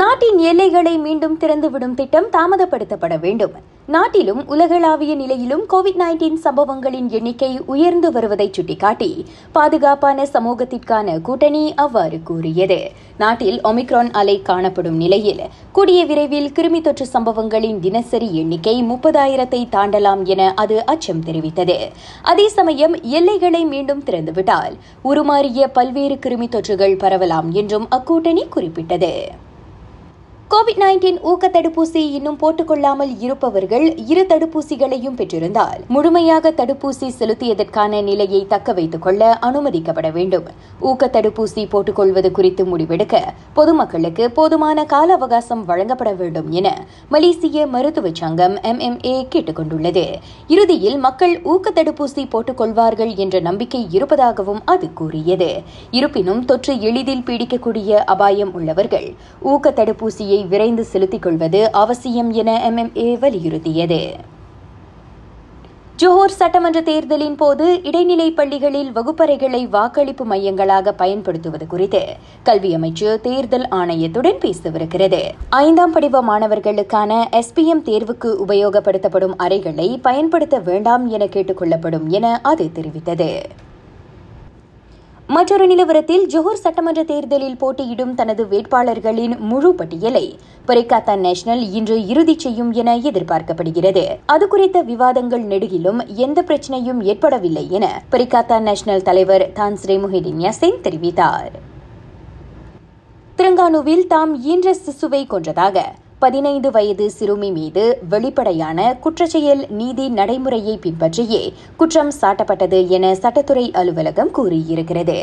நாட்டின் எல்லைகளை மீண்டும் திறந்துவிடும் திட்டம் தாமதப்படுத்தப்பட வேண்டும். நாட்டிலும் உலகளாவிய நிலையிலும் கோவிட் நைன்டீன் சம்பவங்களின் எண்ணிக்கை உயர்ந்து வருவதை சுட்டிக்காட்டி பாதுகாப்பான சமூகத்திற்கான கூட்டணி அவ்வாறு கூறியது. நாட்டில் ஒமிக்ரான் அலை காணப்படும் நிலையில் கூடிய விரைவில் கிருமி தொற்று சம்பவங்களின் தினசரி எண்ணிக்கை முப்பதாயிரத்தை தாண்டலாம் என அது அச்சம் தெரிவித்தது. அதே சமயம் எல்லைகளை மீண்டும் திறந்துவிட்டால் உருமாறிய பல்வேறு கிருமி தொற்றுகள் பரவலாம் என்றும் அக்கூட்டணி குறிப்பிட்டது. கோவிட் நைன்டீன் ஊக்க தடுப்பூசி இன்னும் போட்டுக்கொள்ளாமல் இருப்பவர்கள் இரு தடுப்பூசிகளையும் பெற்றிருந்தால் முழுமையாக தடுப்பூசி செலுத்தியதற்கான நிலையை தக்க வைத்துக் கொள்ள அனுமதிக்கப்பட வேண்டும். ஊக்க தடுப்பூசி போட்டுக்கொள்வது குறித்து முடிவெடுக்க பொதுமக்களுக்கு போதுமான கால அவகாசம் வழங்கப்பட வேண்டும் என மலேசிய மருத்துவ சங்கம் எம்எம்ஏ கேட்டுக் கொண்டுள்ளது. இறுதியில் மக்கள் ஊக்க தடுப்பூசி போட்டுக்கொள்வார்கள் என்ற நம்பிக்கை இருப்பதாகவும் அது கூறியது. இருப்பினும் தொற்று எளிதில் பீடிக்கக்கூடிய அபாயம் உள்ளவர்கள் ஊக்க தடுப்பூசியை விரைந்து செலுத்திக் கொள்வது அவசியம் என எம்எம்ஏ வலியுறுத்தியது. ஜோஹர் சட்டமன்ற தேர்தலின் போது இடைநிலை பள்ளிகளில் வகுப்பறைகளை வாக்களிப்பு மையங்களாக பயன்படுத்துவது குறித்து கல்வி அமைச்சு தேர்தல் ஆணையத்துடன் பேசவிருக்கிறது. ஐந்தாம் படிவ மாணவர்களுக்கான எஸ்பிஎம் தேர்வுக்கு உபயோகப்படுத்தப்படும் அறைகளை பயன்படுத்த வேண்டாம் என கேட்டுக் கொள்ளப்படும் என அது தெரிவித்தது. மற்றொரு நிலவரத்தில் ஜோஹர் சட்டமன்ற தேர்தலில் போட்டியிடும் தனது வேட்பாளர்களின் முழு பட்டியலை பரிகாத்தா நேஷனல் இன்று இறுதி செய்யும் என எதிர்பார்க்கப்படுகிறது. அது குறித்த விவாதங்கள் நெடுகிலும் எந்த பிரச்சனையும் ஏற்படவில்லை என பரிகாத்தா நேஷனல் தலைவர் தான்ஸ்ரே முஹிடின் யசின் தெரிவித்தார். திரங்கானுவில் தாம் ஈன்ற சிசுவை கொன்றதாக பதினைந்து வயது சிறுமி மீது வெளிப்படையான குற்றச்செயல் நீதி நடைமுறையை பின்பற்றியே குற்றம் சாட்டப்பட்டது என சட்டத்துறை அலுவலகம் கூறியிருக்கிறது.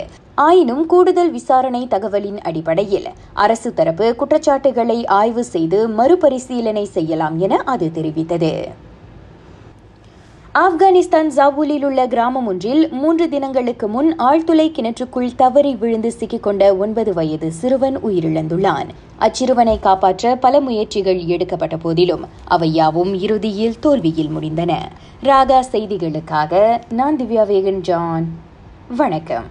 ஆயினும் கூடுதல் விசாரணை தகவலின் அடிப்படையில் அரசு தரப்பு குற்றச்சாட்டுகளை ஆய்வு செய்து மறுபரிசீலனை செய்யலாம் என அது தெரிவித்தது. ஆப்கானிஸ்தான் ஜாபூலில் உள்ள கிராமம் ஒன்றில் மூன்று தினங்களுக்கு முன் ஆழ்துளை கிணற்றுக்குள் தவறி விழுந்து சிக்கிக்கொண்ட ஒன்பது வயது சிறுவன் உயிரிழந்துள்ளான். அச்சிறுவனை காப்பாற்ற பல முயற்சிகள் எடுக்கப்பட்ட போதிலும் அவை யாவும் இறுதியில் தோல்வியில் முடிந்தன. ராகா செய்திகளுக்காக நான் திவ்யா வேகன் ஜான். வணக்கம்.